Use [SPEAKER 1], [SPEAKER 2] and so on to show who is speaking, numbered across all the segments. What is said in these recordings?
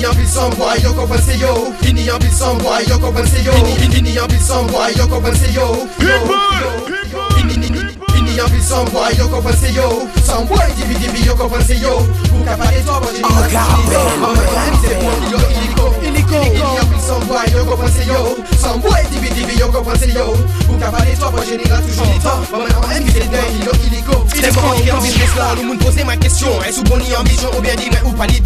[SPEAKER 1] Hiniyan bir son boy yok oban se yo Hiniyan bir son boy yok oban se yo Hiniyan bir son boy yok oban Oh god, go Some boy, yo go pensé yo Some boy, divi divi, yo go pensé yo Ou cavalé, toi, moi, j'ai ni toujours touche, ni temps Ma mère, ma mère, mi, c'est d'un, yo, illico C'est bon, y'a un business là, le monde posait ma question Est-ce ou bon, ni ambition, ou bien dit, ou pas, dis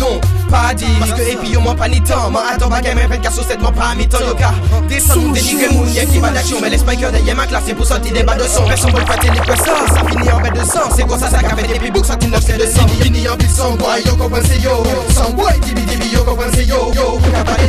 [SPEAKER 1] Pas dit, parce que, et puis, moi, pas ni temps Ma attends, bagay, mais pète, casse, c'est moi, pas, mi, temps, yo, car des nous, déniquez, mou, y'a qui va d'action Mais les spikers, d'ailleurs, ma classe, c'est pour sortir des bas de son Personne pour le fatter, les poissons, ça finit en bête de sang C'est quoi ça, ça, café, des pibouks, ça, tu n'as que de sang Y'a un business, boy, yo, go pensé yo Some boy, divi divi, yo, go pensé yo Yo, cavalé,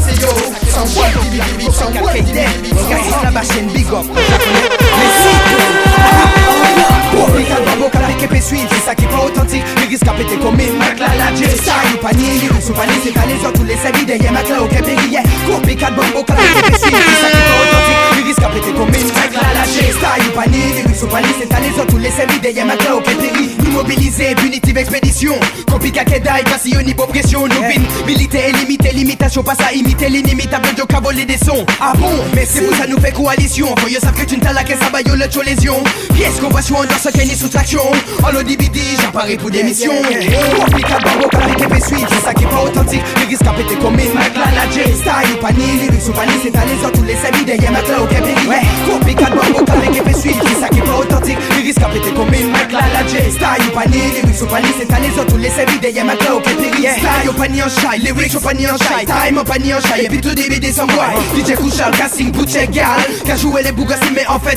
[SPEAKER 1] c'est Sans boîte, sans pas
[SPEAKER 2] à imiter l'inimitable, de des sons. Ah bon, mais c'est vous, ça nous fait coalition, que tu ne t'as la caisse cabayot le chaud lésion Pièce qu'on voit sur un dans ce qu'elle sous traction En l'ODBD j'apparais pour des missions Compliqué à barreau quand l'arrêté pésuit C'est ça qui est pas authentique Les risques à péter comme une Mac la la J Style pané les rues sont bannis C'est à les autres tous les amis derrière Mac là au Québec Compliqué à barreau quand l'arrêté pésuit C'est ça qui est pas authentique Les risques à péter comme une Mac la la J Style pané les rues sont bannis C'est à les autres tous les amis derrière Mac là au Québec Style au panier en chai Les rues au panier en chai Time au panier en chai Et puis tout début des sans DJ Kouchal Cassing Boucher Gal Qu'a jouer les bougassi mais en fait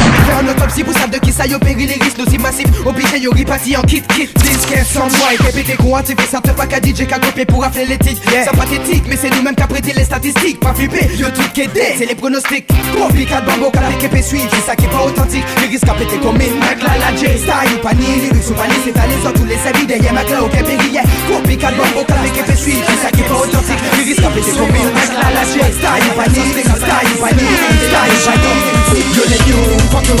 [SPEAKER 2] Faire une autopsie vous savez de qui ça y péril les risques nocifs massifs. Obligé y reparti en kit kit. Disque sans moi et répéter qu'on activé ça te pas qu'à DJ qu'à copier pour appeler les titres. C'est pathétique, mais c'est nous-mêmes qui apprêté les statistiques. Pas flipper, yo est dé. c'est les pronostics. Compliqué de bambo qu'à l'équipe c'est ça qui est pas authentique. Les risques à péter comme une mec la la J. Style ou panier, ni lyrics ou pas sur tous les services. Derrière ma clé au Québec, compliqué de bambo qu'à l'équipe suivi, c'est ça qui est pas authentique. Les risques à péter comme une la la J. Style ou panier, style ou pas ni style ou les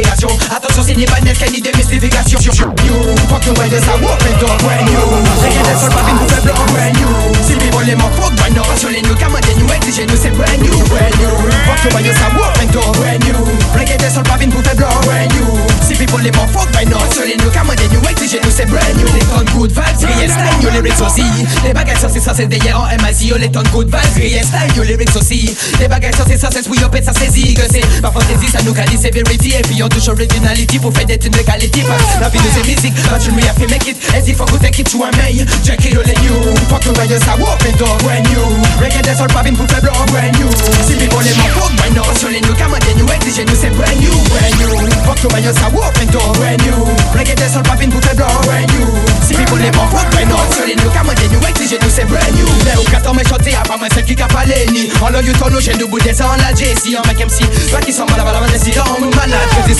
[SPEAKER 2] obligation Attention c'est n'est pas net mystification. démystification You fucking when there's a open door when you Rien d'être seul popping coupe blanc when you Si people les m'en fuck when no Sur les new camas des new exigés nous c'est brand new When you fucking when there's a open door when you Rien d'être seul popping coupe blanc when you Si people les m'en fuck when no Sur les new camas des new exigés nous c'est brand new Les tonnes good vibes, rien style, you
[SPEAKER 1] lyrics aussi Les bagages sont si ça c'est des en MIC les tonnes good vibes, rien style, you lyrics aussi Les bagages sont si ça c'est oui hop et ça saisit Que c'est ma fantaisie ça nous calise c'est vérifié et puis on touche originality pour faire d'être une légalité Parce la vie nous c'est you have to make it As if I could take it to a you Fuck you door brand new Reggae that's all popping pour faire blow brand new Si les brand new Sur les nous c'est brand new Brand new, fuck you when you walk open door brand new Reggae that's all popping pour faire blow brand new Si people les m'en fuck brand new Sur les new, comment nous c'est brand new Mais au carton mais chanté à pas moi celle qui cap à l'ennemi En l'oeil you tourne nous j'ai nous bout des en la Jessie En mec MC, toi qui mal la on
[SPEAKER 3] nous oh, malade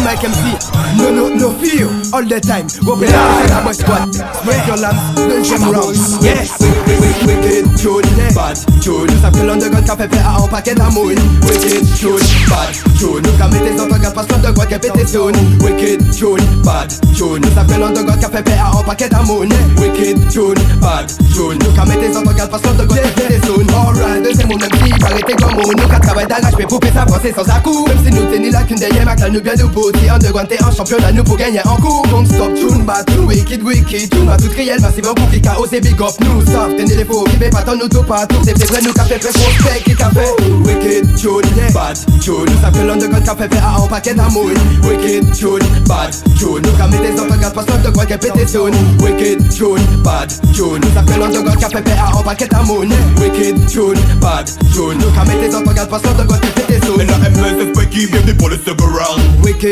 [SPEAKER 3] Mike MC. No, no, no fear. All the time. we like a boy squad. Break your lamps, don't rounds. Yes.
[SPEAKER 1] Wicked tune, bad tune. Nous savons que l'underground café fait à un paquet d'amour. Wicked tune, bad Nous des l'underground Wicked June, bad tune. Nous savons que l'underground café fait à un paquet d'amour. Wicked June, bad Nous mon même si, on. Nous quatre travaillé d'arrache, mais pour ça, sans à Même si nous la qu'une derrière, ma nous nous Booty underground, t'es un championnat, nous pour gagner en cours. Don't stop, tune, bat, wicked, wicked, wicked, ma toute réelle réel. Merci beaucoup, qui chaos osé big up, nous Stop, tenez les faux. Qui fait pas tant nous tout pas tout, c'est vrai, nous café, fait c'est qui fait Wicked, tune, bad, tune. Nous savons que l'underground café fait un paquet d'amour. Wicked, tune, bad, tune. Nous ramène des autographes, parce que l'underground qui pétition. Wicked, tune, bad, tune. Nous savons que l'underground café fait un paquet d'amour. Wicked, tune, bad, tune. Nous ramène des autographes, parce que l'underground qui pétition.
[SPEAKER 4] Et la fait qui vient pour le second round.
[SPEAKER 1] Wicked,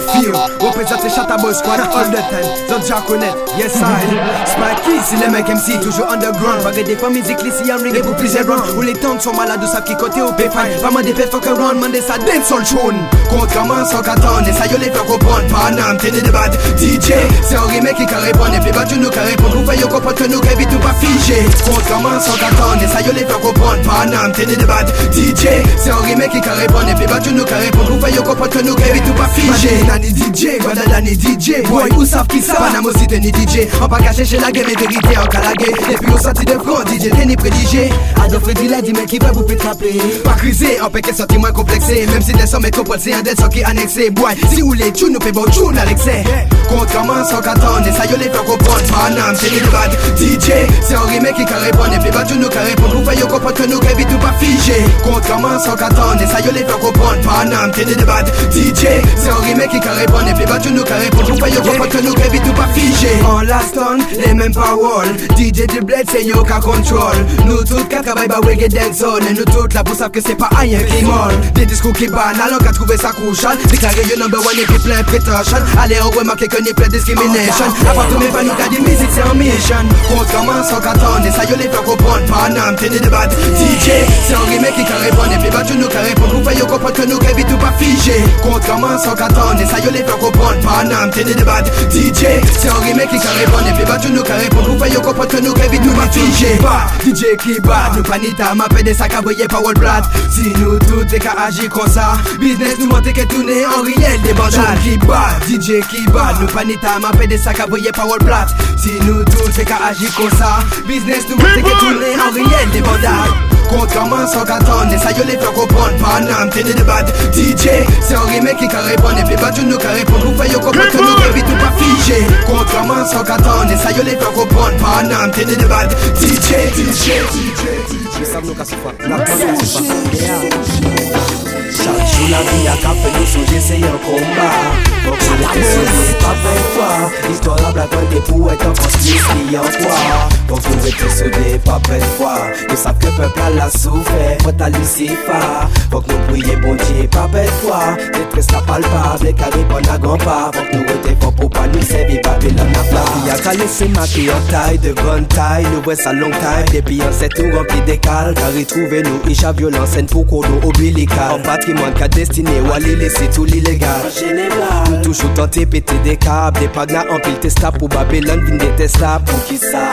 [SPEAKER 3] feel Représente les Chataboy Squad all the time Zot Jarconet, yes I Sparky, c'est les mecs MC toujours underground Pas des fois musique ici en ring et pour plusieurs rounds Où les temps sont malades, savent qui côté au P5 Pas mal des fêtes fuck run, mandez ça dance all tune Contrairement sans qu'attendre, et ça yo les faire comprendre Panam, t'es des débats, DJ C'est un remake qui répond, et puis battu nous qui répond Vous voyez comprendre que nous gravit tout pas figé Contrairement sans qu'attendre, et ça yo les faire comprendre Panam, t'es des débats, DJ C'est un remake qui répond, et puis battu nous qui répond Vous voyez comprendre que
[SPEAKER 1] nous gravit tout pas figé Kuna ni DJ, Guadala ni DJ Boy, ou saf qui sa, Panamo aussi te ni DJ An pa caché chez la gen, men verite an kalage Depi ou santi de front, DJ te ni predije Ado Freddy la di men ki va pou pe trape Pa krize, an peke santi mwen komplekse Mem si del son metropol, se an del son ki anekse Boy, si ou le tune, nou pe bon tune alekse Kontraman san katan, ça sa yo le fè kompon Manan, se li bad, DJ Se an rime ki ka repon, e pi ba tune nou ka repon Pou fè yo kompon ke nou krevi tou pa fije Kontraman san katan, ça sa yo le fè kompon Manan, se li bad, DJ Se an rime ki musique à répondre Et puis battu nous qu'à Pour Nous payons pas que nous qu'évite tout pas figé En last on, les mêmes paroles DJ du bled c'est yo a contrôle Nous toutes quatre à baïba reggae dancehall Et nous toutes là pour savoir que c'est pas rien qui molle Des discours qui banal, on qu'à trouver ça couchant. Déclaré yo number one et puis plein prétention Allez on remarque que ni plein discrimination Avant tout mais pas nous qu'a des musiques c'est en mission Contre comment sans qu'attendre Et ça yo les faire comprendre Panam, t'es des débats DJ, c'est un remake qui qu'à répondre Et puis battu nous qu'à Pour Nous payons comprendre que nous qu'évite tout pas figé Contre sans qu'attendre ça yo les faire comprendre, Panam, t'es des débats DJ, c'est un remake qui carrément Et puis tu nous carrément répondre faire yo comprendre que nous vite nous m'afficher Pas DJ qui bat, nous panita Ma paix des sacs à voyer par plat. Si nous tout c'est qu'à agir comme ça Business nous monter que tourner en réel des bandages qui bat, DJ qui bat Nous panita, ma paix des sacs à voyer par plat. Si nous tous, c'est qu'à agir comme ça Business nous monter que tourner en réel des bandades compte comment sans t'attendre ça les faire comprendre t'es des débats DJ C'est un remake qui carrément Et puis pas nous carré Vous comprendre que nous pas figé Contrairement sans ça de les faire comprendre Panam t'es des débats DJ DJ
[SPEAKER 5] Chaque jour la vie a qu'à c'est un combat je pas toi, la en donc nous êtes soudés pas plein de foi Nous savons que le peuple a la souffert Faute à Lucifer que nous prier bon Dieu pas plein de foi Détresse la palpable les carré à grand pas nous était fort pour pas nous servir Babylone à pas Il y a qu'à laisser qui en taille de grande taille Nous voyons ça long time Depuis on c'est tout rempli d'écale Car retrouver nous Isha violence scène pour qu'on nous à En patrimoine qu'a destiné ou les laisser tout l'illégal En général Nous toujours tenter péter des câbles Des pagnas en pile testa Pour Babylone vin détestable Pour qui ça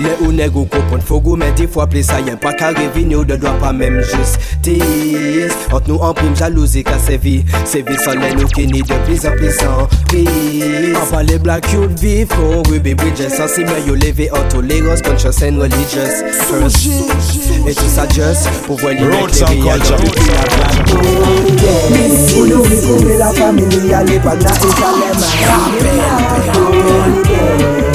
[SPEAKER 5] Le ou neg ou kompon fogo men di fwa ple sa yen pa kare vini ou de dwa pa menm justice. Ant nou an prim jalouzi ka sevi Sevi san len ou kini de plizan plizan Peace An pa le blak yon vifon Ruby Bridges San si men yo leve an tolerance Conscious and religious First Et tout sa just Pou vwen li mek le riyan
[SPEAKER 3] Jan pou ki la blak Pou nou vi pou me la famili Ale pa na
[SPEAKER 2] e kalem Rapen Rapen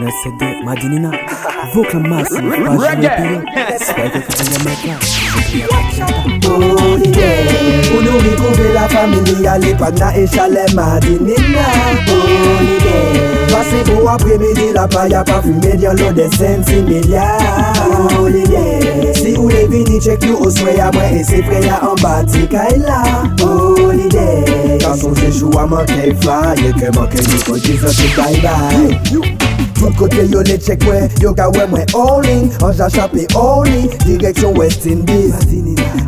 [SPEAKER 2] Nesede madinina Vokla masi Reggae
[SPEAKER 3] Swag kutu ya meka Bonde Unuri kube la familia Lipagna eshale madinina Pase apre midi la paya Parfume dian lo de senti media Bonde Si ou le vini chek yo oswe ya Mwen e se freya an bati kaila Bonde Kanson se chou a manke fly E ke manke niko jisa se bye bye Tout kote yo le tchèk wè Yo gawè mwen onlin An jach apè onlin Direksyon Westin Beach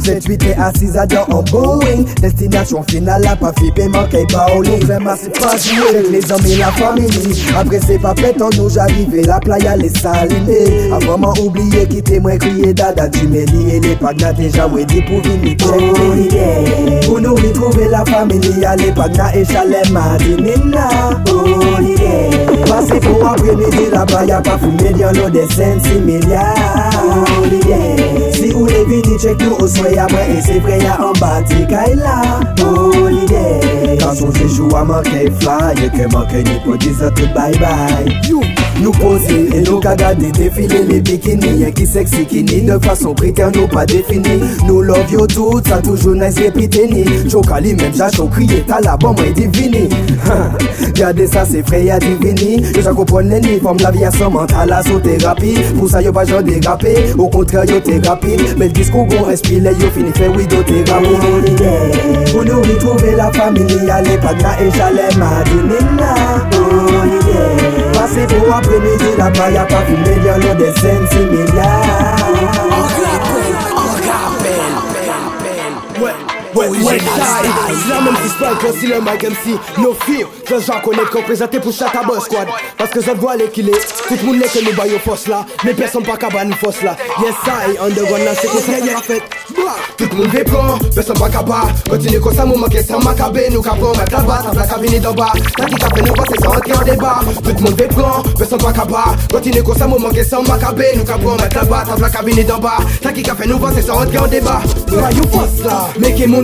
[SPEAKER 3] Jè tuitè asiz adyan an Boeing Destinasyon final a pa fipè man kèy pa olin Fèm a se pa jilè Fèk lè zanmè la famini Apre se pa fèt an nou javivè la playa lè salini Avèman oubliye kite mwen kriye dada jimeli E lè pagna te jawè di pou vini Oli de O nou ritrouve la famini A lè pagna e chalè madini na Oli de Pase pou apè Pwe mi dira paya pa fumedyan nou de sensi medyan yeah. Si ou le vini chek nou ou soya mwen E se freya an bati kaila Oh
[SPEAKER 5] façon se joue à manquer fly Et que manquer ni quoi dire tout bye bye Nous poser et nous regarder défiler les bikinis Et qui sexy qui ni de façon précaire nous pas défini Nous love you tout, ça toujours nice et ni. j'okali même j'achon crié t'as la bombe et divini Regardez ça c'est frais à divini Je j'en comprends nids comme la vie à son mental à son thérapie Pour ça yo pas genre dérapé, au contraire yo t'es rapide Mais le discours qu'on respire y'a fini fait oui te thérapie Pour nous retrouver la famille nipanda Ishalema Dinina Oh yeah Pasi pou apre midi la paya pa fume Diyo lo de sensi mi
[SPEAKER 1] ouais, ouais, La même si pas c'est le mic MC, no fear. Je j'en connais qu'on présenté pour chaque Boss squad. Parce que je vois les qu'il est. Tout le monde que nous baillons force là. Mais personne pas capable nous force là. Yes, I, underground là, c'est qu'on s'est la fête. Tout le monde dépend, personne pas capable. Continue comme ça, mon que ça m'a cabé. Nous capons, mettre la bas, la cabine d'en bas. T'as dit qu'après nous passer sans entrer en débat. Tout le monde dépend, personne pas capable. Continue comme ça, mon que ça m'a cabé. Nous capons, mettre la bas, la cabine d'en bas. T'as dit qu'après nous passer sans entrer en débat. Baillons force là, mais it mon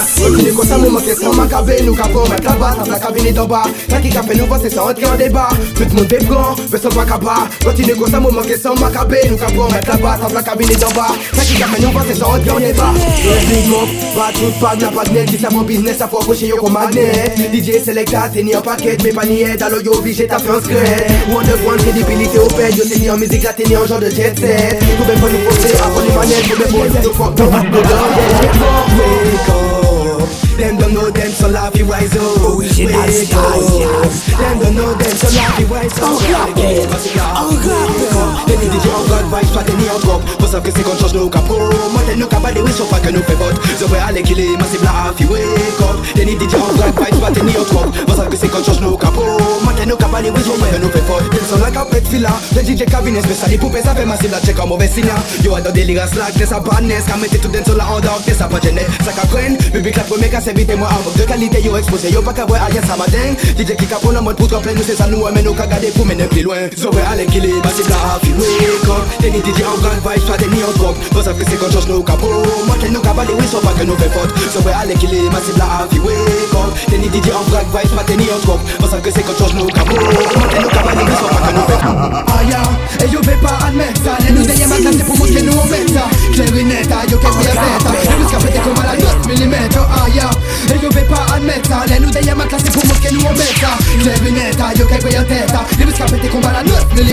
[SPEAKER 1] Reconnu comme ça, me manque, sans ma cabine, nous capons ma tabac, dans la cabine d'en bas. Là qui capé, nous c'est sans entrer en débat. Tout le monde est débranc, mais sans pas cabas. Continue comme ça, me manque, sans ma cabine, nous capons ma tabac, dans la cabine d'en bas. Là qui capé, nous c'est sans entrer en débat. Big Mop, pas tout, pas de la patnelle, dis ça mon business, ça faut approcher yo comme magnet. DJ Selecta, t'es ni en paquet, mais pas ni aide, alors yo obligé t'as fait un secret. One of one, crédibilité au père. yo t'es ni en musique, là t'es ni en genre de jet set. Tout le monde est poser, avant les manettes, tout même pas nous fuck, nous fuck, nous fuck, nous fuck, out. Them don't know them, so laugh it wise oh.
[SPEAKER 6] Original style.
[SPEAKER 1] Them don't know them, so laugh oh, it wise oh. Enclaqué, enclaqué. They need the young god vibes, pas tenir en cop. Pour savoir que c'est qu'on change nos capos. Moi, t'es nos capables, oui, sauf pas que nous fait vote. Je vais aller killer, ma cible à wake up. They need the young god vibes, pas tenir en cop. Pour savoir que c'est qu'on change nos capos. Moi, t'es nos capables, oui, sauf pas que nous fait vote. Ils sont là qu'à pète fila. Le DJ cabinet spécial, il pouvait ça fait ma cible à check en mauvais signe. Yo, dans des ligas slack, t'es sa badness. Qu'à mettre tout d'un seul en dog, t'es sa pas jeunesse. Ça qu'à prenne, bébé clap, remake à invite mwen avok de kalite yo expose Yo pa ka vwe alyen sa maten DJ ki ka pon nan mod pou traple nou se sa nou Men nou ka gade pou menen pli lwen Zore ale ki li basi bla afi wake up Teni DJ an grand vibe, swa teni an drop Vos apre se kon chos nou capo. pro Mwen nou ka bali we so pa ke nou fe fot Zore ale ki li basi bla afi wake up Teni DJ an grand vibe, swa teni an drop Vos apre se kon chos nou ka pro Mwen nou ka bali we so pa ke nou fe fot Aya, e yo ve pa admet, sa ne nou Mon bêta, J'ai vu netta, hein. yo que voy en tête à la con bala les li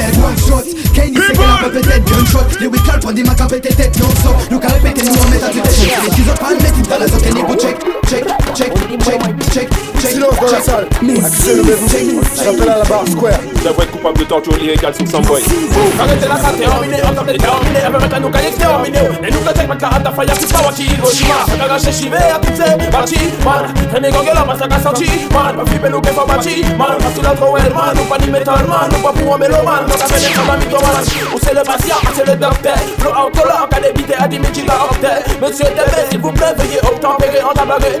[SPEAKER 1] belle one-shot Kane, il sait qu'elle a peut-être gunshot Lyrical, prend des macs à péter tête non-stop Lucas répétez nous en méta, tu t'es Les schizophrènes, les types dans la zone, check, check, check, check, check. check,
[SPEAKER 7] check, la
[SPEAKER 8] check, check, check, check, Je check, check, check la ni ah, a vous en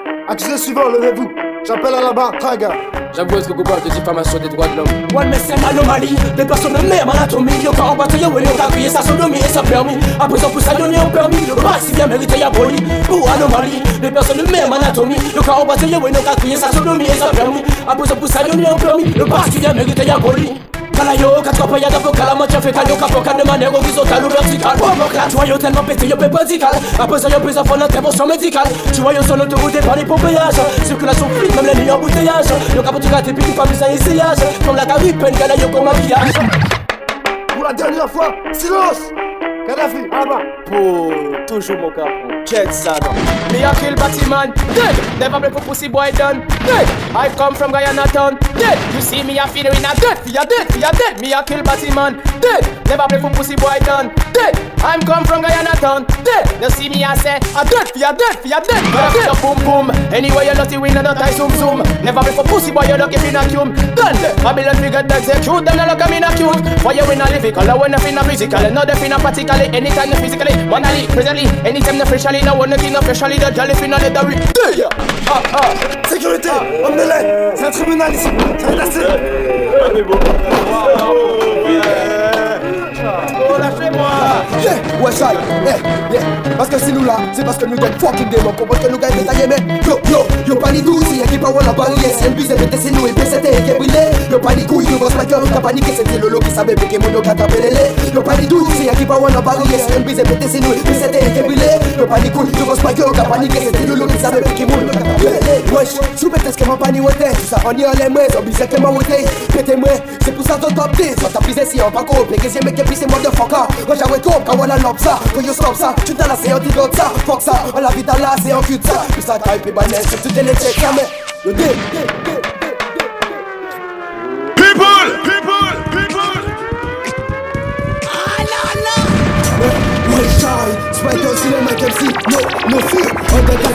[SPEAKER 7] Accusé ah, suivant, levez-vous. J'appelle à la barre, traga.
[SPEAKER 9] J'avoue vous parlez de diffamation des droits de l'homme.
[SPEAKER 10] Ouais, mais c'est l'anomalie. Des personnes de anatomie. Yo, quand on bat, yo, et on crié sa sodomie et sa permis. À présent, pour ça, est en permis. Le bas, si bien mérité, à poli. Ou anomalie. Des personnes de anatomie. Yo, quand on bat, yo, et on crié sa sodomie et sa permis. À présent, pour ça, est en permis. Le bas, si bien mérité, y'a poli.
[SPEAKER 8] Kalayo, quatre pailles d'avocat, la matière fécale, yo capoca de manière horizontale ou verticale. Provocal, tu vois, yo tellement pété, yo pédical. Après ça, yo plus avant l'intervention médicale. Tu vois, yo sur l'autoroute et par les pompeyages. Circulation fluide, même les nuits bouteillage, Yo capote, tu rates, puis tu pas plus essayage. Comme la Caribe, peine, gala, yo comme pillage
[SPEAKER 7] Pour la dernière fois, silence! Gaddafi, avant
[SPEAKER 11] Pour toujours mon capot Check ça down
[SPEAKER 9] Me a kill Batman Dead Never make a pussy boy done Dead I come from Guyana town Dead You see me a feeling a dead are dead, are dead Me a kill Batman dead. Never play for pussy boy done, dead. I'm come from Guyana town, dead. You see me, I say, I'm dead for ya, dead for ya, dead for ya, dead. No boom boom. Anyway, you're we win, not I zoom zoom. Never play for pussy boy, you don't give in cum. Done, Babylon figure that. Say truth, and I look at me in a cute. For you in a living, color when I'm in a physical, and not the in a particularly, anytime the physically, One manally, presently, anytime the freshly, no one looking officially, the jolly finale, the re. Yeah, ah, ah.
[SPEAKER 7] Sécurité, homme de l'aide, c'est un tribunal ici, ça va tasser. Bravo, bravo, bravo.
[SPEAKER 9] Oh, lâchez-moi
[SPEAKER 1] Yeah, ouais, shy, yeah, yeah Parce que si nous là, c'est parce que nous gagnons fucking des locaux Parce que nous gagnons des taillés, mais Yo, yo, yo pas les douze, y'a qui pas la barrière C'est le bise, mais c'est nous, et PCT, et qui brûlé Yo pas les couilles, nous ma gueule, on t'a paniqué C'était le lot qui savait est mon yoga, t'as Yo pas les douze pa on c'est nous te eke bile Yo panikul, yo pas pa yo c'est Wesh, On y ça c'est pour ça top 10 Sou ta bize si an coupe ko, peke zye meke bise moi de foka moi quand quand lop ça Quand yo stop ça, tu ta la c'est yon di ça Fuck on la vita la se yon kut ça, ça tu te jamais. No.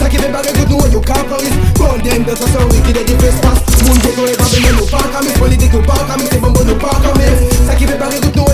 [SPEAKER 1] Sa ki ve bare gout noue yo kakor is Bon dey mdel sa son wiki de di fes pas Moun e yo tou e baben yo nou baka mis Polidek nou baka mis, se bon bon nou baka mis Sa ki ve bare gout noue yo kakor is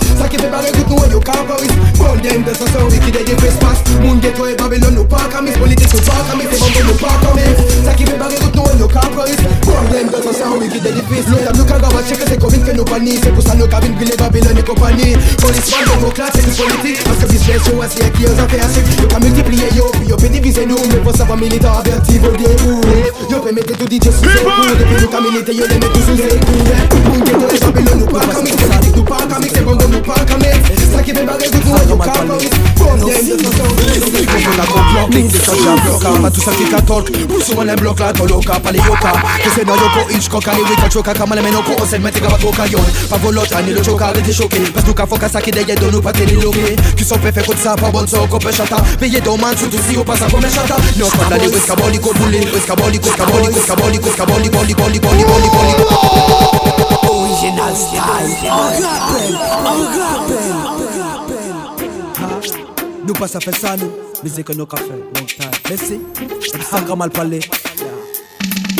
[SPEAKER 1] Saki good know you can't go is Burn them does so wicked they face response Moon get Babylon no park on me Politics no park on me They no park on me good know you can't go is Burn them does so wicked they give response L'autre nous va checker c'est comme une fait nos panies C'est pour ça nos cabines puis les Babylon et compagnie Police man dans nos classes c'est politique Parce que business yo assis avec qui aux affaires chic Yo pas multiplier yo puis yo peut diviser nous Mais pour savoir militant averti vos dégoûts Yo peut mettre tout DJ sous ses coups Depuis nous qu'à militer yo les met you sous ses coups Moon get away Babylon no park
[SPEAKER 12] on me Politique no park on me C'est bomb no park park a mate Ça qui fait barrer vous tout le do man sutu si o pasa
[SPEAKER 1] Original style.
[SPEAKER 12] Nous pas à faire ça nous, mais c'est que nos cafés, long time. Merci, pas mal parlé.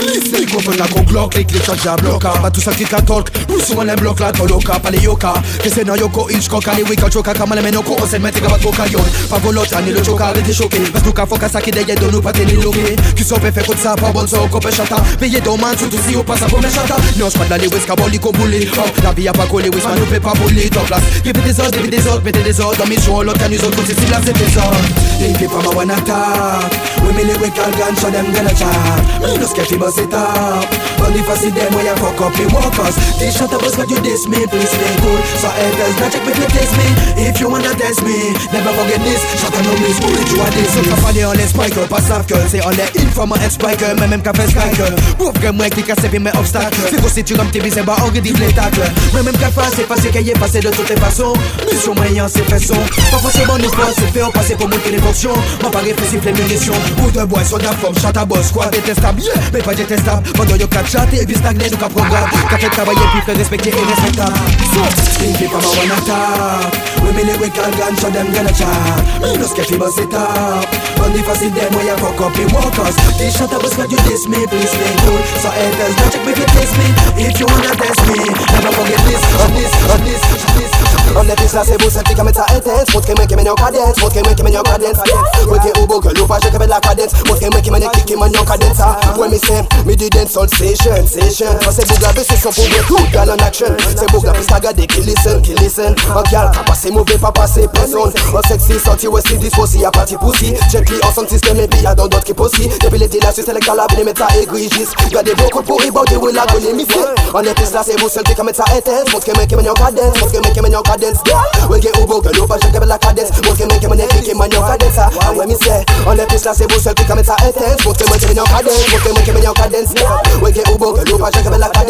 [SPEAKER 12] Listen, microphone na kon glock, ik lik dat ja blokka Maar tout ça qui la torque, plus on block la toloka Pale yoka, que c'est na yoko Hitchcock Ali wika choka, kamale menoko, on s'aime tega bat boka yon Pavolot, ani lo choka, arrête de choquer Parce nous ka foka sa ki deye donou pa teni loke Ki so pe fe kout bon so ko pe chata Peye do man, soutou si ou pasa pou me chata Non, j'pas d'la lewis, ka boli ko boule la vie a pa kole, wis man nou pe pa Top las, give des odds, give des odds, mette des odds Dans mes jours, l'autre, nous autres, comme si la c'est des odds They people wanna talk With me lyrical gun so them gonna chat. Me no scared
[SPEAKER 1] sketchy bust it up Only for see them where you fuck up the workers T-shirt up us but you diss me Please stay cool So haters not check me to test me If you wanna test me Never forget this Shut up no miss Who did you a diss Look up on the only spiker Pas savent que C'est on est informant et spiker Mais même qu'à faire striker Prouve que moi qui casse bien mes obstacles C'est aussi tu comme t'es visé Bah on redit les tacles Me même qu'à faire C'est passé qu'il y est passé de toutes les façons Mission moyen c'est fait son c'est bon, nous pas C'est fait on passe pour moi qui les attention Man pa reflexif les munitions Ou de bois, soda, forme, chata, boss Quoi détestable, yeah, mais pas détestable Pendant yo cap chaté et puis stagné nous cap programme Qu'a fait travailler puis et respectable them gonna chop up On the facile them way I up in walkers you diss me, please stay cool So haters, don't check me if me If you wanna test me Never forget this, this, this, this on ne fiche là c'est vous, c'est qui met ça intense Montrez moi qui mène en cadence, montrez moi qui mène en cadence Moi qui ou beau que l'ouvrage qui la cadence Montrez moi qui mène qui qui mène en cadence Ouais mais c'est, mais du dance all session, session Quand c'est bouga baissé son pour tout gal en action C'est bouga plus qu'à garder qui listen, qui listen En gal, pas passer mauvais, pas passer personne sexy, sorti, ouais c'est disposé, à parti poussi Gently, en son système et puis y'a d'autres qui possi Depuis les délations, c'est les calabres, les méta égrigis Gardez beaucoup pour y bouger, ouais la gonne émissée On ne fiche là c'est vous, c'est qui met ça intense Montrez moi qui mène en cadence, montrez moi qui mène en cadence cadence. Ouais, j'ai au bout, l'eau, pas j'ai la cadence. Moi, c'est moi qui m'en ai cliqué, man, y'en cadence. Ah when mais say, on est plus là, c'est vous seul qui commence à intense. Moi, c'est moi qui m'en cadence. Moi, c'est moi qui m'en cadence. We get Ouais, girl. You bout, l'eau, pas j'ai la cadence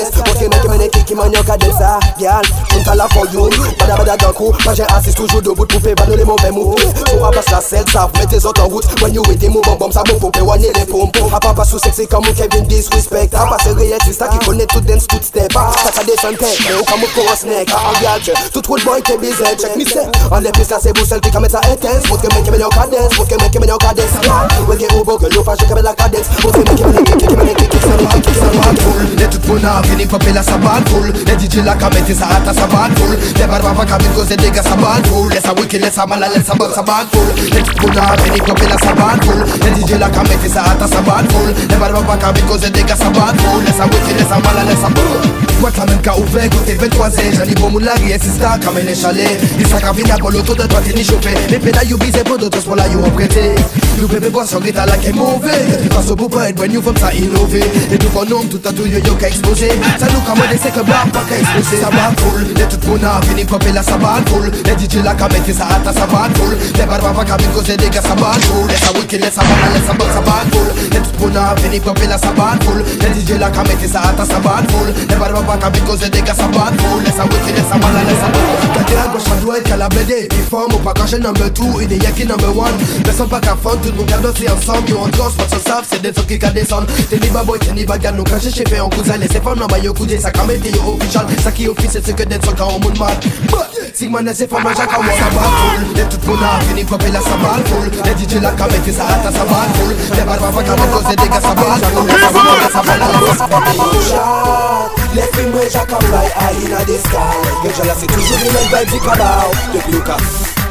[SPEAKER 1] qui manioca de ça, gal. On t'a la for you, bada bada d'un coup. Moi j'insiste toujours debout pour faire bander les mauvais mouvements. Pour abattre la selle, ça met autres en route. When you with the move, ça bon pour éloigner les pompes. À ah, papa sous sexy comme mon Kevin Disrespect. À pas c'est réel, c'est ça qui connaît tout dance, tout step. Ah, ça ça descend tête, mais au cas pour snack. Ah, gal, tout roule boy qui est bizarre, check me set. Enlève les là, c'est vous seul qui commence à intense. Faut que mec qui manioca dance, faut que mec qui manioca ah, Ouais, que au beau que l'eau fasse, je la cadence. Faut mec qui manioca dance, faut que mec qui manioca dance. Tout le monde est tout bon, venez popper la sabane fool The DJ la ka mette sa hata sa band full The a ka min goze diga sa band full A wiki lesa mala lesa bug sa band full a Buddha meni popela sa band full The DJ la ka mette sa hata sa band full The barbava ka min goze diga sa band full Lesa wiki lesa mala lesa bug Wata men ka ouve kote 23 Jani bomulari esista kamene chale Disa ka vina boloto de toate ni chope Me peda you bize bodo tos pola you oprete You bebe boisson grita like a movie Get it paso bupa and when you from sa inove Et tu konom tuta tu yo yo ka expose Sa nou kamode se ke Nampak eksplose sa ban ful Le tout moun an vini pope la sa ban ful Le DJ la ka mette sa ata sa ban ful Le barba pa kamin koze dega sa ban ful Le sa wiki us sa ban let's bok sa ban ful Le tout moun an vini pope la sa ban ful Le DJ la ka mette sa ata sa ban ful Le barba pa kamin koze dega sa ban ful Le sa wiki le sa ban ale sa bok Kati la gauche a droite kala blede Reform ou pa kache number 2 Ide yaki number 1 Personne pa ka fun Tout moun ka danser ensemble Yo an danse pas se Se den son ka desan Teni ba boy teni ba gano Kache chepe an kouzale Se fam nan ba yo koude Sa ka yo official Sa ki ofisye se ke det sol ka o moun Sigman e se wak sa bal tout moun a sa bal DJ la ka meti sa sa bal bar ka dega sa bal Sa sa bal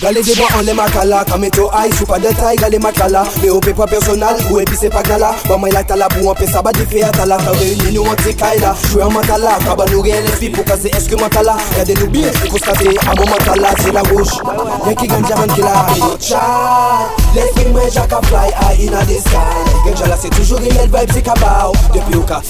[SPEAKER 1] Gale deba an le makala Kame to ay, sou pa detay gale makala Me ou pe pa personal, ou e pi se pa gala Ba may la tala pou an pe sa ba di fe atala Ka reuni nou an te kay jwe an matala Kaba nou re lesbi pou ka se eske matala Gade nou bien, konstate a mou matala Se la gouche, yen ki ganja man ki la Yo chay, lesbi mwen jaka fly Ay ina de sky Ganja la se toujou real vibe se kabaw Depi ou ka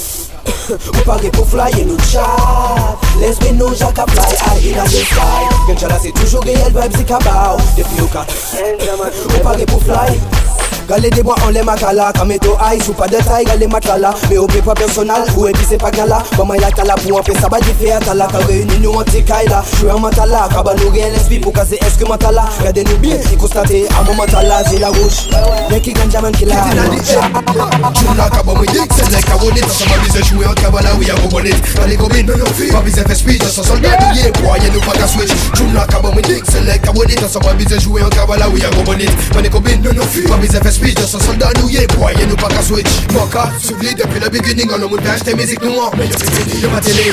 [SPEAKER 1] Ou pa ge pou fly, en nou tchav Lesbe nou jaka play, al hila jesay Gen chala se toujou ge, el vibe zikabaw Depi ou ka tres, ou pa ge pou fly Mwen se mwen, mwen se mwen Gale de moi, on les macala. Kameto aïe, sous pas de taille, gale matala. Mais au pas personnel, ou et puis c'est pas gala. Bama ya tala pour en faire ça, bah fait à tala. T'as réuni nous en tekaïda. J'suis un matala. Kabano rien l'esprit pour caser excrementala. Regardez nous bien, si constatez, à mon matala, c'est la rouge. Dès qu'il gagne jamais qu'il a.
[SPEAKER 5] Chula kaba mwen dik, se nek a wonit Asa ma bize chwe an kaba ou ya wonit Kale gomin, ma bize fe speed Asa soldat ou ye, boye nou pa ka switch Chula kaba mwen dik, se nek a wonit Asa ma bize chwe an kaba ou ya wonit Kale gomin, ma bize fe speech dans son soldat nous Voyez nous pas qu'à switch Moka, s'oublie depuis le beginning On a monté acheter musique nous Mais le petit le ma télé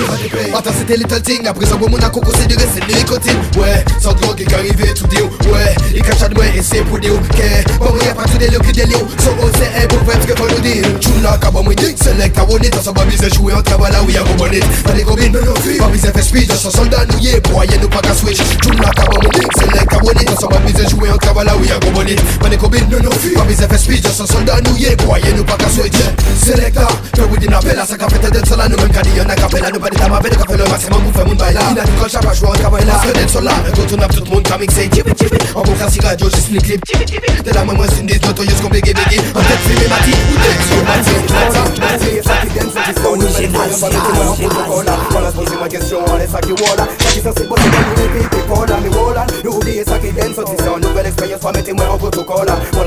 [SPEAKER 5] Attends c'était little thing Après ça bon mon coco c'est de rester nicotine Ouais, sans drogue est arrivé tout deal Ouais, il cache de moi et c'est pour deal Que, bon y'a pas tout des locaux des lions Son haut oh, c'est un bon vibe que faut nous dire Chula, kaba moi dick Select à one it Dans va babise jouer en travail là où y'a bon bonnet Dans les combines, mais non vu Babise fait speech dans son soldat nous y Voyez nous pas qu'à switch Chula, kaba moi dick Select à one On Dans sa babise jouer en travail là où y'a bon bonnet Dans les combines, mais non vu Amis speed, Croyez-nous pas qu'à que vous Nous même Nous pas mon Il a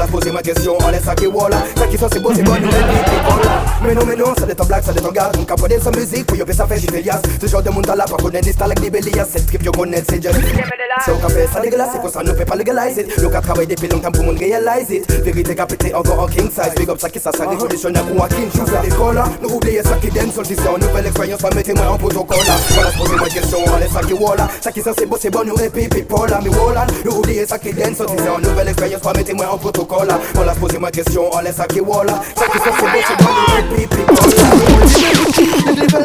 [SPEAKER 5] tout le monde,
[SPEAKER 1] presyon An lè sa ki wò la Sa ki son se bo bon nou lè di ki kon la Menon menon sa de ton blak sa de ton gaz Mwen kapode sa müzik pou yo pe sa fe jifel de moun tala pa konen distal ek di belias Se trip yo konen se jen Se ou ka fe sa legalize Se kon sa nou fe legalize it Yo ka travay depi long tan pou realize it Verite ka pete ango an king size Big up sa ki sa sa revolutionè pou an king chouse la Dekon la nou oubliye sa ki den sol Si se an nouvel eksperyans pa mette mwen an protokol la Wala s'pose mwen kesyon an lè sa ki wò la Sa ki son bon nou epi pi pou la Mi wò la nou oubliye sa ki den sol Si se an nouvel eksperyans pa Voilà, je posais ma question, on laisse à qui voilà. Ça qui soit c'est bon, c'est bon,
[SPEAKER 2] le pipi.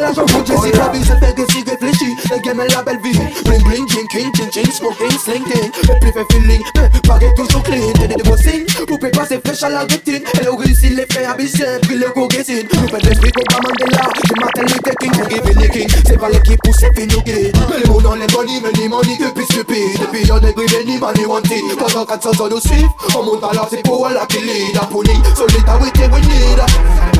[SPEAKER 2] l'argent pour Jesse Travis, c'est fait que si réfléchit. La game est la belle vie. Bling bling, jing, king, jing, jing, smoking, slinking. Le plus fait feeling, euh, pareil toujours clean. T'es des bossing. Koupè kwa se fèch a la getin E le risi le fè abisè Pri le go getin Nou pè des vik ou mandela Di maten li tekin Ou give le king Se pa le ki pou se fin nou gid Mè money ni money Depi stupid Depi yon negri Mè ni money wanted Padan kat sa sa nou sif O moun pala se pou wala ki lida Pouni solita we te we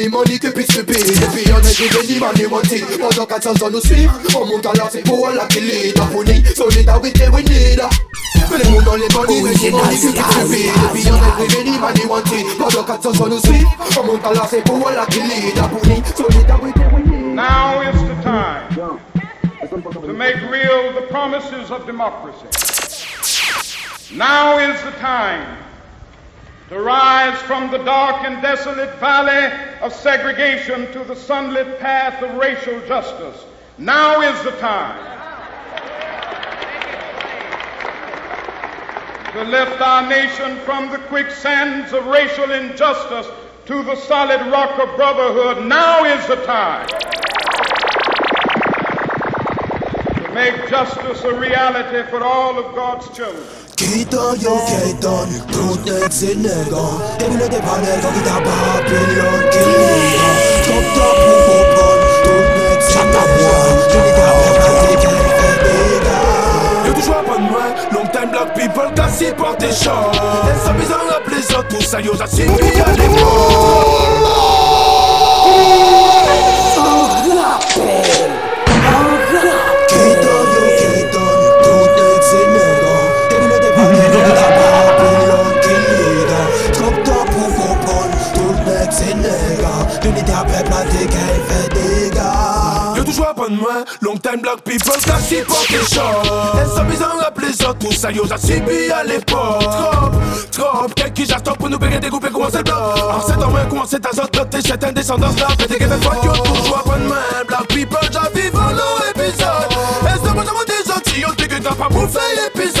[SPEAKER 2] the money keep it stupid If you on the day, man, they want it But look at us on the street. Come out and last it, pour like a leader For need, so need that we take, we need But the moon only body, we see money to be stupid If you on the day, man, they want it But look at us on the sweep Come out and last it, pour like a leader For need, so need that we take, we need
[SPEAKER 13] Now is the time to make real the promises of democracy. Now is the time derives from the dark and desolate valley of segregation to the sunlit path of racial justice. Now is the time to lift our nation from the quicksands of racial injustice to the solid rock of brotherhood. Now is the time to make justice a reality for all of God's children.
[SPEAKER 12] Kiitojo keiton, trudnek sinnego Emilöitä panee kaikki tää de kirja Top top mun de
[SPEAKER 14] Yo toujours un pas moi. Long time black people cassés par des chants Laisse sa maison la plaisante pour ça yo ça
[SPEAKER 12] nous y a des
[SPEAKER 14] mots Oh la moi Long time black people, taxi pour tes shorts Insommissant rap les autres, tout ça yo j'ai subi à l'époque Trop, trop, quelqu'un qui j'attends pour nous groupes et commencer le bloc En c'est en main, comment c'est ta zone, t'es cette indescendance là Pété que fait quoi, yo toujours de main Black people, j'avis, voilà l'épisode Insommissant rap les autres, on t'es que t'as pas bouffé l'épisode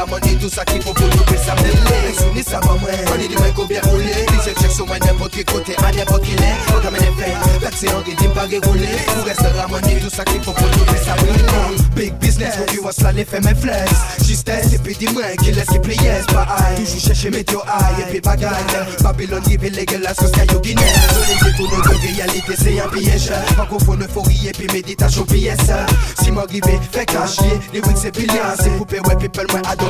[SPEAKER 14] la money, tout ça qui faut pour trouver sa mêlée ça
[SPEAKER 1] va maman, on y dit mais combien rouler les check sur moi n'importe qui côté, à n'importe qui l'est Faut qu'à m'en fait, vexé on dit pas rouler Pour rester la money, tout ça qui faut pour trouver sa mêlée Big business, on dit what's la les fait mes flex Justesse, et puis dis-moi qui laisse qui pliesse Pas aïe, toujours chercher météo aïe, et puis bagaille Babylone, qui les gueules, la société sauce caillou guinéen Je les détourne de réalité, c'est un piège Pas confondre euphorie et puis méditation pièce Si moi m'arriver, fais cacher, les wings c'est brillant C'est coupé, ouais, people, moi adore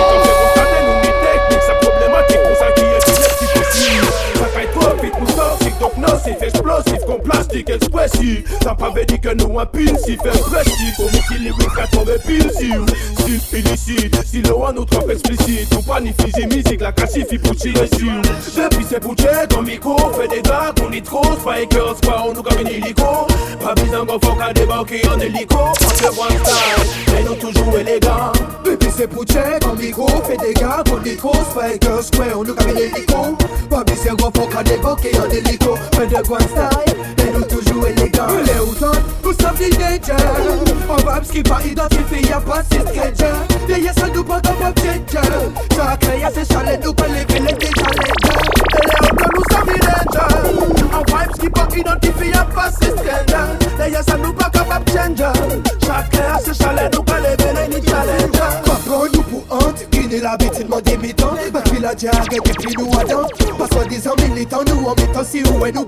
[SPEAKER 8] massif, explosif, con plastique expressif. Ça pas veut dire que nous impulsif, expressif. Au missile lyrique à tomber pulsif. Sif illicite, si le roi nous trompe explicite. Ou pas ni physique, musique, la classifie pour tirer sur. Depuis c'est pour tirer ton micro, fait des dates, on est trop. Pas écœur, pas on nous gagne illico. Pas besoin qu'on faut qu'à débarquer en hélico. On fait one style, mais nous toujours élégants.
[SPEAKER 1] Depuis c'est pour tirer ton micro, fait des gars, on est trop. Pas écœur, pas on nous gagne illico. Pas besoin qu'on faut qu'à débarquer en hélico. Fait des Jaguar style Te nou toujou elegan Le ou ton, ou som di deje An vabs ki pa identifi ya pa si skreje Deye sa nou pa ta pop cheje Sa kreye se chale nou pa leve le te chaleje Le ou ton, ou som di deje An vibes ki pa identifi ya pa si skreje Deye sa nou pa ka pop cheje Sa kreye se chale nou pa leve le ni chaleje Kapon nou pou hante Gine la bitin mwen demitan Bakil la diage depi nou adan Pas swa dizan militan nou
[SPEAKER 8] an mitan si ou e nou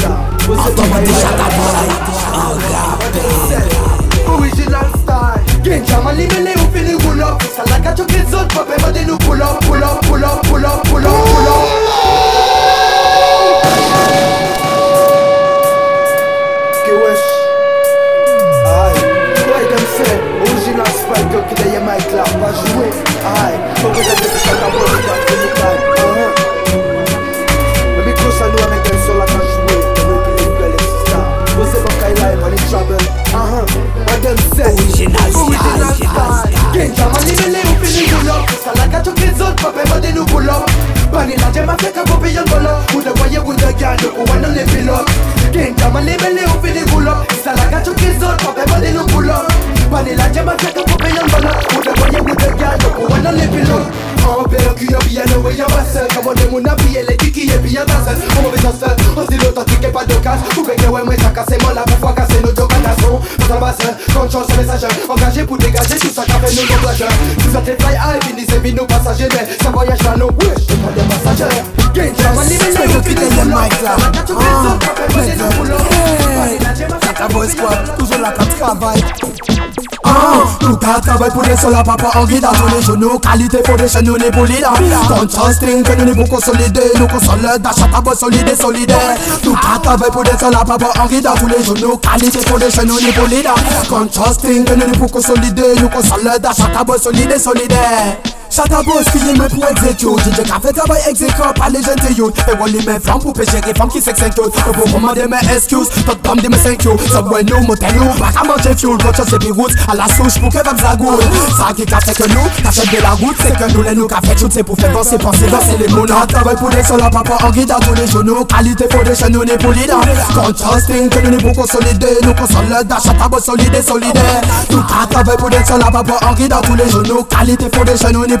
[SPEAKER 8] Entendu déjà ta voix Agape
[SPEAKER 1] Original style Genja man limele ou fini roll up Salaga choke zot pape mande nou pull up Pull up, pull up, pull up, pull up, pull up Que wesh Aïe Why them say Original style Yo ki deye mic la pa jwe Aïe Faut que j'aime que ça t'envoie Pas que j'aime them set Original star Original star Gen jaman li mele ou pini goul up Salaka chok les zot, pape mande nou goul up Bani la jem a fek a kopi yon goul up Ou de Who the de gyan, ou wan nan le pil up Gen jaman li mele ou pini goul up Salaka chok les zot, pape mande nou goul up Bani la jem a fek a kopi yon goul up Ou de waye ou de gyan, ou wan nan le pil up a Kuyobi, on et Yamase Comme on est mon ami, elle est qui est bien danse On veut danse, on dit l'authentique et pas de Tu veux que ouais, moi ça moi la pas casser nos deux canasons Dans bah, un bassin, quand chance message Engagé pour dégager tout ça café nous nos plages Tu vas t'es fly high, finissez nos passagers Mais ça voyage là, non, ouais, je pas des passagers
[SPEAKER 12] Toujours la travail Touta travay pou de sola pa pa angi da Tone jounou kalite pou de chen ni pou li da Ton ni pou konsolide Nou konsole da solide solide Touta travay pou de sola pa pa angi da Tone jounou kalite pou de chen ni pou li da Ton ni pou konsolide Nou konsole da chata bo solide Chata boz fiye men pou egzek yo Dije ka fe tabay egzek yo Pale jente yo E wali men fram pou pe jere fam ki sek senk yo E pou koman de men excuse Tot pam de men senk yo Subway nou, motel nou a manje fuel, Vot chasse pi route A la souche pou ke vem zagoul Sa ki ka feke nou Ka fek de la route Se ke nou le nou ka fek choute Se pou fek danse, panse, danse le moun An tabay pou de sola Papa an gida Tou de jounou Kalite pou de chen nou ne pou lida Contrasting Ke nou ne pou konsolide Nou konsole da chata boz solide, solide Nou ka tabay pou de sola Papa an gida Tou de jounou Kalite pou de chen nou ne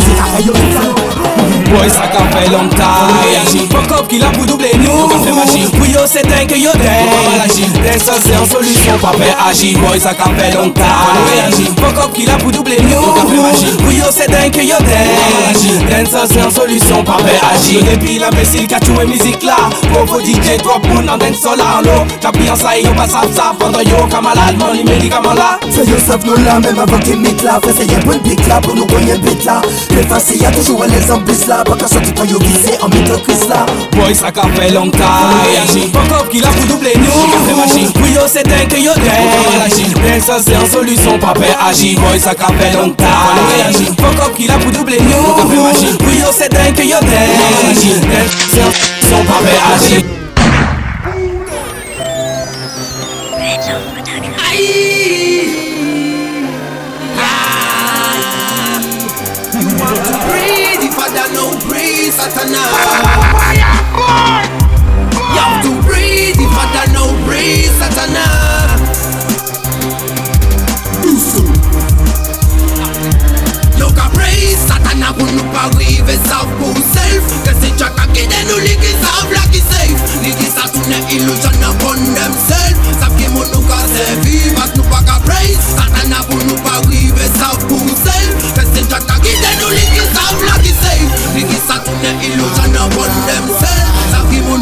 [SPEAKER 15] Boy, ça qu'a fait longtemps Pop cop qui l'a pour doubler nous Pour yo c'est un que yo dingue Les ça c'est en solution pas fait agir Boy, ça qu'a fait longtemps Pop cop qui l'a pour doubler nous Pour yo c'est un que yo dingue Les ça c'est en solution pas fait agir Depuis l'imbécile qui a tué musique là Pauvre DJ toi pour n'en d'un sol en l'eau J'appuie en ça on passe à ça ça Pendant yo comme malade mon les médicaments là
[SPEAKER 12] C'est yo sauf nous là même avant qu'il mette là Fais essayer pour le pic là pour nous gagner bête là le passé y'a toujours un exemple là Pas qu'à ça tu peux visé en métocrise là
[SPEAKER 15] Boy ça qu'a fait longtemps Réagis, fuck up qu'il a pour doubler nous oui yo c'est dingue que yo dingue Mais ça c'est en solution, pas fait agir Boy ça qu'a fait longtemps Réagis, fuck up qu'il a pour doubler nous oui yo c'est dingue que yo dingue Mais ça c'est en solution, pas fait agir
[SPEAKER 2] Aïe Satan. Fire burn. You have to breathe if I don't know breathe Satan. Look at praise Satan. I no not believe it's self. Cause it's a kid and only kids are black is safe. Niggas are soon an illusion upon themselves. Sabemos nunca se vivas, nunca praise Satan. I will not believe it's our self. illusion upon themselves Ça qui
[SPEAKER 16] vous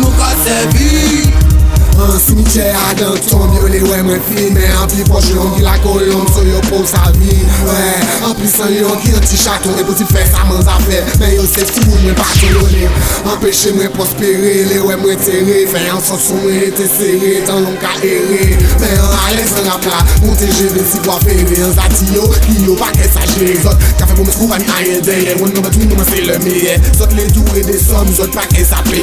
[SPEAKER 16] Tchè a dan ton biyo le wè mwen fi Mè an pi fò jè an ki lakò yon Sò yon pou sa vi An pi sò yon ki an ti chak Ton reposi fè sa man zafè Mè yon sef si mwen patroni An peche mwen prospere Le wè mwen tere Fè an sò son mwen ete sere Tan lom karere Mè an ale se lapla Montè jè vè si vwa fere An zati yo, ki yo pa kè sa jè Zot, ka fè pou mè skou Ani a yè dèyè Wan mè mè tou mè mè sè lè mè Zot, lè dourè de som Zot, pa kè sa pè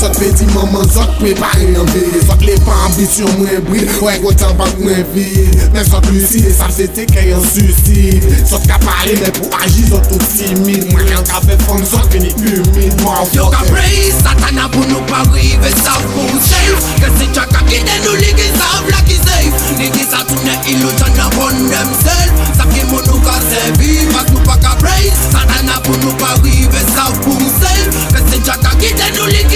[SPEAKER 16] Sot fè di maman, sot pwè pa yon bè Sot lè pa ambisyon mwen bril Ouè gò t'an bak mwen bil Mè sot l'usil, sot s'etè kè yon susil Sot ka parè, mè pou aji, sot tout simil Mwen yon ka fè fond, sot kè ni kumil
[SPEAKER 2] Yo ka prez, satan
[SPEAKER 17] nan pou nou parive Sot pou msel, kè se chakakide nou ligi Sot pou msel, kè se chakakide
[SPEAKER 18] nou ligi
[SPEAKER 17] Ligi sa toune ilo,
[SPEAKER 18] chan nan pon nemsel Sot
[SPEAKER 17] ki moun nou ka revive Sot pou msel,
[SPEAKER 12] kè se chakakide nou ligi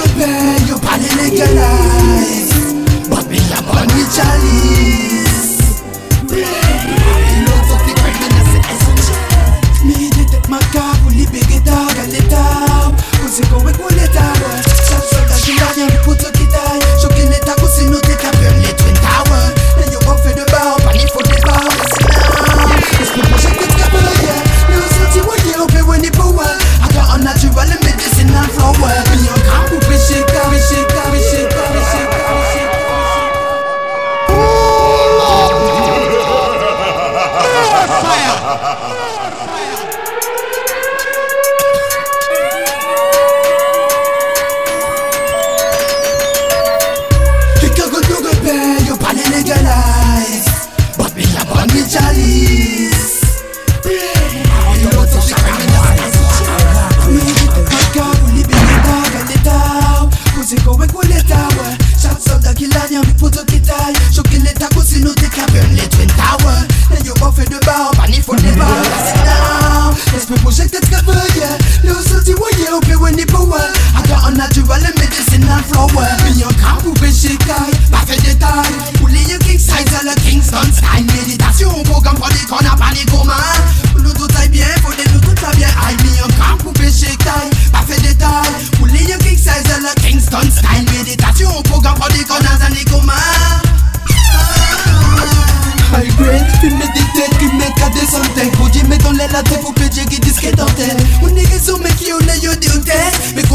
[SPEAKER 12] prepare your body legalize But me a money chalice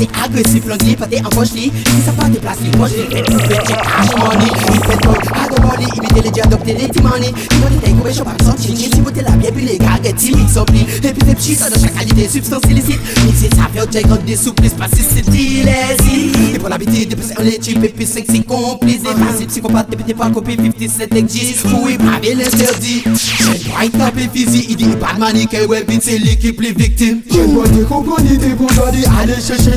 [SPEAKER 12] c'est agressif, le
[SPEAKER 1] nid, pâté en poche Si ça pas de plastique, moi je fais tout fait, j'ai cash money Il fait bon, à money, imiter les dieux, adopter les timonies Tu vois les tango, mais je parle sans chichi Si vous la bien, puis les gars, get timide, s'oublie Et puis des petits, ça de chaque qualité, substance illicite Mixer ça fait au jack, on des souplisses, pas si c'est illégal Et pour l'habitude, plus on est cheap, et puis sexy, complice Des ah. principes psychopathes, et puis t'es pas copie, 57 existe Oui, braver l'interdit J'ai droit de taper physique, il dit pas de manique, et ouais, vite c'est l'équipe, les victimes
[SPEAKER 2] J'ai droit de compagnie, des bons allez chercher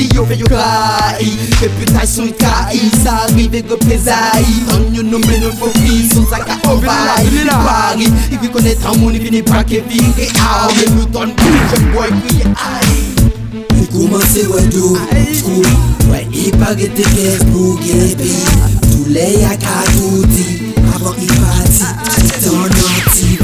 [SPEAKER 1] Yo feyo kwa i, deputasyon i kwa i, sa ri vege peza i Tan yon nomen yon fofi, son sa ka ova i, pari I vi konen tan mouni, vi ni brakevi, ge a ou, ve mi ton bichi, boy mi a i Vi kouman se wadou, tkou, wè ipa gete kez mou gebi
[SPEAKER 2] Toulè ya kagouti, avok i pati, jiton ah, ah, ah, nan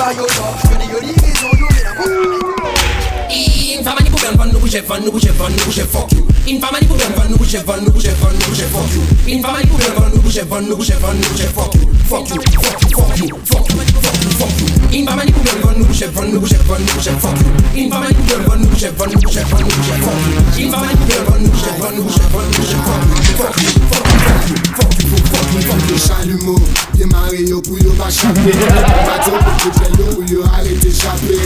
[SPEAKER 2] par yo yo Je dis yo dis raison yo mais la
[SPEAKER 17] fuck you Une femme à ni poubelle, vanne nous bouger, vanne nous bouger, fuck you Une femme à ni poubelle, vanne nous bouger, vanne nous bouger, fuck you Fuck you, fuck you, fuck you, fuck you, fuck you, fuck you Une femme à ni poubelle, vanne nous bouger, vanne nous bouger, fuck you Une femme à ni poubelle, vanne nous bouger, vanne nous bouger, fuck you Une femme à ni poubelle, vanne nous bouger, vanne nous bouger, fuck you Fuck you, fuck you
[SPEAKER 16] Chalumeau, y'a Mario pou yo m'achapé Mato pou jello pou yo ale t'échappé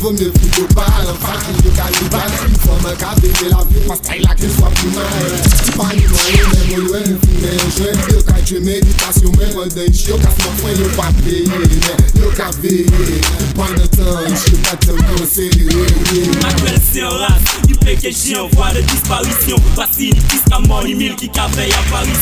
[SPEAKER 16] Vou mye plutôt pas à l'enfant qui est calibat Une fois m'a capé de la vie, pas style la qu'il soit plus mal Pas ni moyen, mais mon loin, pou mè jwen Yo ka dje meditasyon, mè redenj Yo ka s'mò fwen, yo pa peye Yo ka veye, pan de tan, jè pa te konseye
[SPEAKER 19] Manuel Serras, i peke jè en voie de disparition Vacini, dispa moni, mil ki ka
[SPEAKER 17] veye aparisyon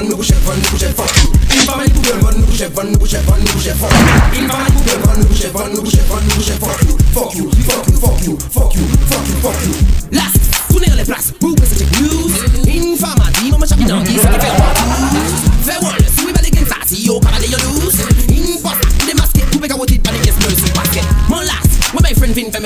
[SPEAKER 17] Nopo chef an, nopo chef fok you Infama di koube an, nopo chef an, nopo chef an, nopo chef fok you Infama di koube an, nopo chef an, nopo chef an, nopo chef fok you Fok you, fok you, fok you, fok you, fok you, fok you, fok you Last, koune yon le plas, pou prese chef you Infama di, moun mè chak yon an, yi sak yi fe yon wap ap ap ap ap Fe wan le, sou we bali gen sa, si yo kaba de yon lous Infama, kou de maske, koube gawotid, bali kes mersi, paske Mon last, mwen bay fren fin, fe mè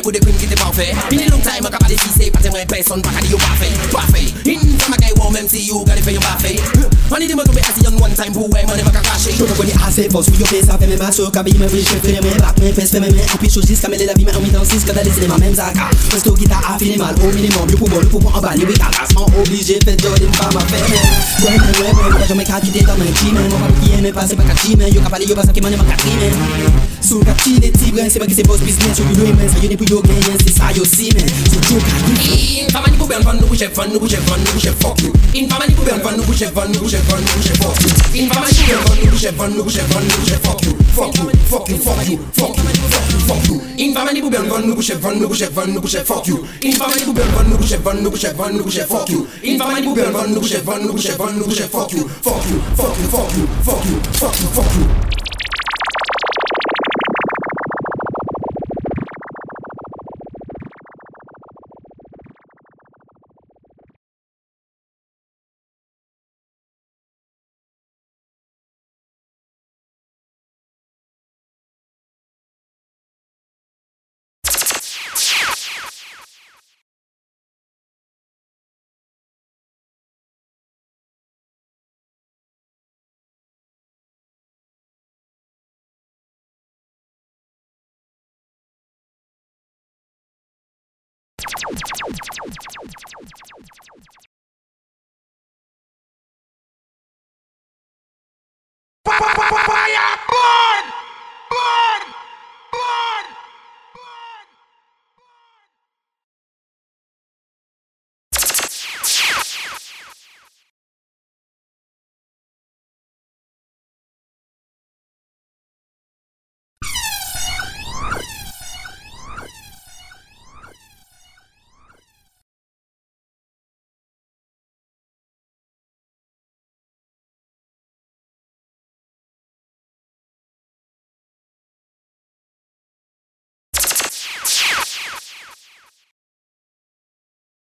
[SPEAKER 17] kou Money the mug be as young one time boy, money make a cash it. Show me when the ass it boss with your face avec mes mains sur cabine me fiche fait mes bacs mes fesses mes mains appuie sur jusqu'à mêler la vie mais on m'y danse jusqu'à d'aller cinéma même zaka. Resto qui t'a affiné mal au minimum le pouvoir le pouvoir en bas les bécalas sont obligés fait Jordan pas ma fête. Ouais ouais ouais ouais jamais qu'à quitter dans mes jeans. Mon papier me You can't believe Yo capable yo man, qui money ma catrine. Sou kap chile ti bren, se bagi se boss business Yo bi lwe men, sa yo ne pou yo genyen, si sa yo si men Sou chou ka kri Infama ni pou ben van, nou pou chef van, nou pou chef van, nou pou chef fuck you Infama ni pou ben van, nou pou chef van, nou pou chef van, nou pou chef fuck you Infama ni pou ben van, nou pou chef van, nou pou chef van, nou pou chef fuck you Fuck you, fuck you, fuck you, fuck you, fuck you, fuck you Infama ni pou ben van, nou pou chef van, nou pou chef van, nou pou chef fuck you Infama ni pou ben van, nou pou chef van, nou pou chef van, nou pou chef fuck you Infama ni pou ben van, nou pou chef van, nou pou chef van, nou pou chef fuck you Fuck you, fuck you, fuck you, fuck you, fuck you, fuck you